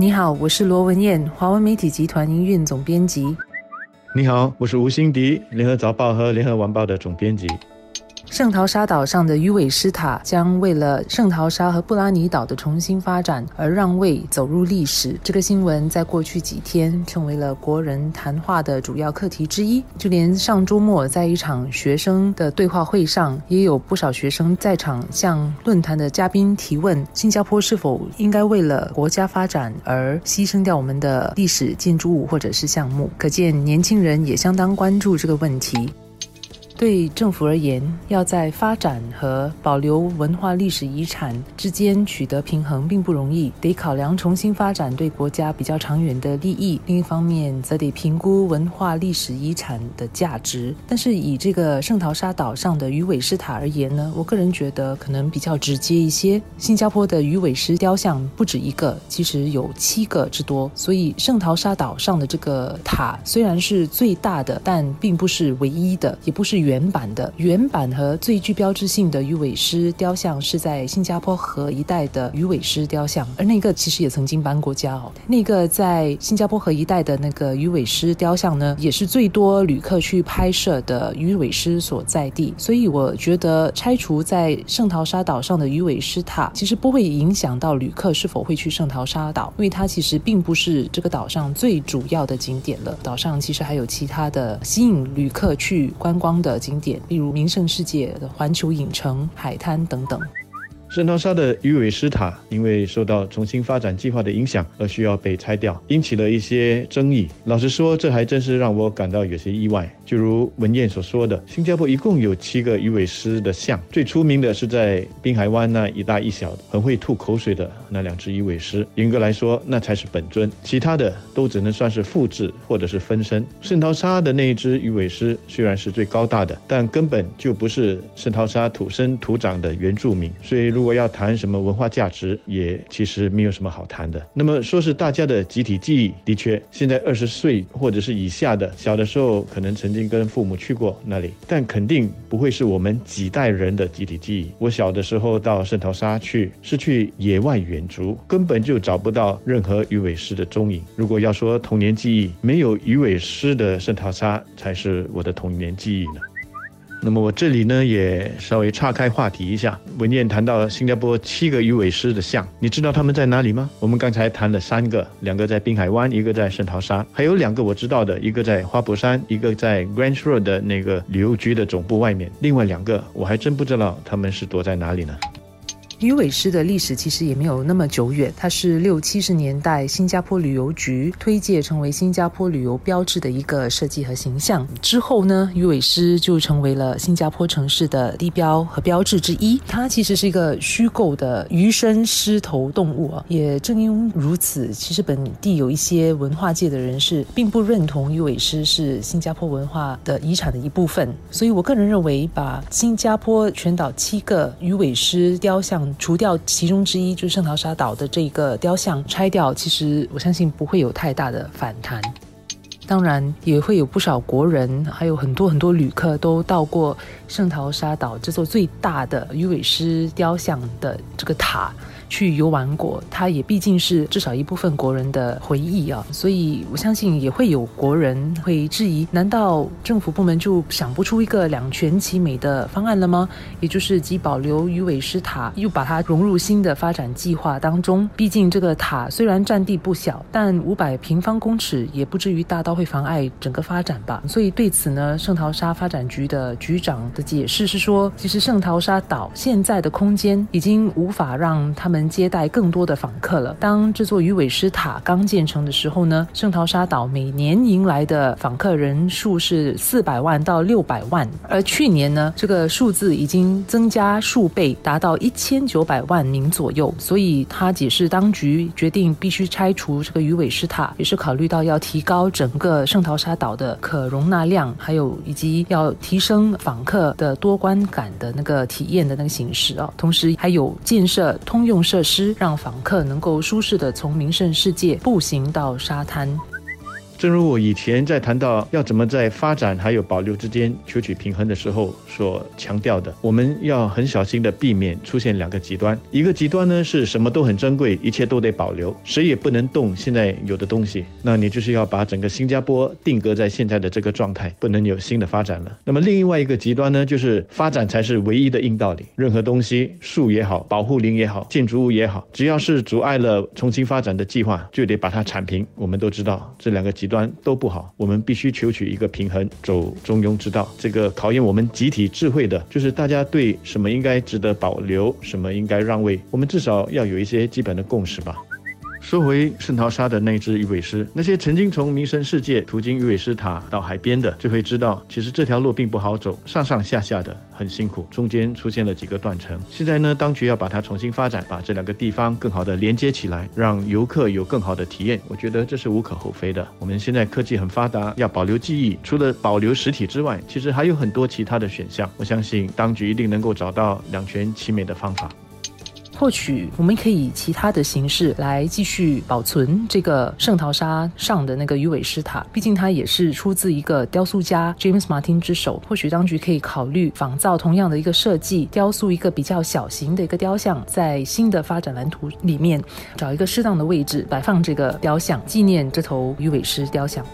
你好，我是罗文艳，华文媒体集团营运总编辑。你好，我是吴欣迪，联合早报和联合晚报的总编辑。圣淘沙岛上的鱼尾狮塔将为了圣淘沙和布拉尼岛的重新发展而让位走入历史。这个新闻在过去几天成为了国人谈话的主要课题之一。就连上周末在一场学生的对话会上，也有不少学生在场向论坛的嘉宾提问：新加坡是否应该为了国家发展而牺牲掉我们的历史建筑物或者是项目？可见年轻人也相当关注这个问题。对政府而言，要在发展和保留文化历史遗产之间取得平衡并不容易，得考量重新发展对国家比较长远的利益。另一方面，则得评估文化历史遗产的价值。但是，以这个圣淘沙岛上的鱼尾狮塔而言呢，我个人觉得可能比较直接一些。新加坡的鱼尾狮雕像不止一个，其实有七个之多。所以，圣淘沙岛上的这个塔虽然是最大的，但并不是唯一的，也不是。原版的原版和最具标志性的鱼尾狮雕像是在新加坡河一带的鱼尾狮雕像，而那个其实也曾经搬过家哦。那个在新加坡河一带的那个鱼尾狮雕像呢，也是最多旅客去拍摄的鱼尾狮所在地。所以我觉得拆除在圣淘沙岛上的鱼尾狮塔，其实不会影响到旅客是否会去圣淘沙岛，因为它其实并不是这个岛上最主要的景点了。岛上其实还有其他的吸引旅客去观光的。景点，例如名胜世界的环球影城、海滩等等。圣淘沙的鱼尾狮塔因为受到重新发展计划的影响而需要被拆掉，引起了一些争议。老实说，这还真是让我感到有些意外。就如文燕所说的，新加坡一共有七个鱼尾狮的像，最出名的是在滨海湾那一大一小、很会吐口水的那两只鱼尾狮。严格来说，那才是本尊，其他的都只能算是复制或者是分身。圣淘沙的那一只鱼尾狮虽然是最高大的，但根本就不是圣淘沙土生土长的原住民，所以如果要谈什么文化价值，也其实没有什么好谈的。那么说是大家的集体记忆，的确，现在二十岁或者是以下的，小的时候可能曾经跟父母去过那里，但肯定不会是我们几代人的集体记忆。我小的时候到圣淘沙去，是去野外远足，根本就找不到任何鱼尾狮的踪影。如果要说童年记忆，没有鱼尾狮的圣淘沙才是我的童年记忆呢。那么我这里呢也稍微岔开话题一下，文燕谈到新加坡七个鱼尾狮的像，你知道他们在哪里吗？我们刚才谈了三个，两个在滨海湾，一个在圣淘沙，还有两个我知道的，一个在花博山，一个在 Grand Road 的那个旅游局的总部外面，另外两个我还真不知道他们是躲在哪里呢。鱼尾狮的历史其实也没有那么久远，它是六七十年代新加坡旅游局推介成为新加坡旅游标志的一个设计和形象。之后呢，鱼尾狮就成为了新加坡城市的地标和标志之一。它其实是一个虚构的鱼身狮头动物啊。也正因如此，其实本地有一些文化界的人士并不认同鱼尾狮是新加坡文化的遗产的一部分。所以我个人认为，把新加坡全岛七个鱼尾狮雕像。除掉其中之一，就是圣淘沙岛的这个雕像拆掉，其实我相信不会有太大的反弹。当然，也会有不少国人，还有很多很多旅客都到过圣淘沙岛这座最大的鱼尾狮雕像的这个塔。去游玩过，它也毕竟是至少一部分国人的回忆啊，所以我相信也会有国人会质疑：难道政府部门就想不出一个两全其美的方案了吗？也就是既保留鱼尾狮塔，又把它融入新的发展计划当中。毕竟这个塔虽然占地不小，但五百平方公尺也不至于大到会妨碍整个发展吧。所以对此呢，圣淘沙发展局的局长的解释是说，其实圣淘沙岛现在的空间已经无法让他们。能接待更多的访客了。当这座鱼尾狮塔刚建成的时候呢，圣淘沙岛每年迎来的访客人数是四百万到六百万，而去年呢，这个数字已经增加数倍，达到一千九百万名左右。所以他解释，当局决定必须拆除这个鱼尾狮塔，也是考虑到要提高整个圣淘沙岛的可容纳量，还有以及要提升访客的多观感的那个体验的那个形式啊，同时还有建设通用。设施让访客能够舒适的从名胜世界步行到沙滩。正如我以前在谈到要怎么在发展还有保留之间求取平衡的时候所强调的，我们要很小心的避免出现两个极端。一个极端呢是什么都很珍贵，一切都得保留，谁也不能动现在有的东西，那你就是要把整个新加坡定格在现在的这个状态，不能有新的发展了。那么另外一个极端呢，就是发展才是唯一的硬道理，任何东西，树也好，保护林也好，建筑物也好，只要是阻碍了重新发展的计划，就得把它铲平。我们都知道这两个极端都不好，我们必须求取一个平衡，走中庸之道。这个考验我们集体智慧的，就是大家对什么应该值得保留，什么应该让位，我们至少要有一些基本的共识吧。说回圣淘沙的那只鱼尾狮，那些曾经从名神世界途经鱼尾狮塔到海边的，就会知道，其实这条路并不好走，上上下下的很辛苦，中间出现了几个断层。现在呢，当局要把它重新发展，把这两个地方更好的连接起来，让游客有更好的体验。我觉得这是无可厚非的。我们现在科技很发达，要保留记忆，除了保留实体之外，其实还有很多其他的选项。我相信当局一定能够找到两全其美的方法。或许我们可以以其他的形式来继续保存这个圣淘沙上的那个鱼尾狮塔，毕竟它也是出自一个雕塑家 James Martin 之手。或许当局可以考虑仿造同样的一个设计，雕塑一个比较小型的一个雕像，在新的发展蓝图里面找一个适当的位置摆放这个雕像，纪念这头鱼尾狮雕像。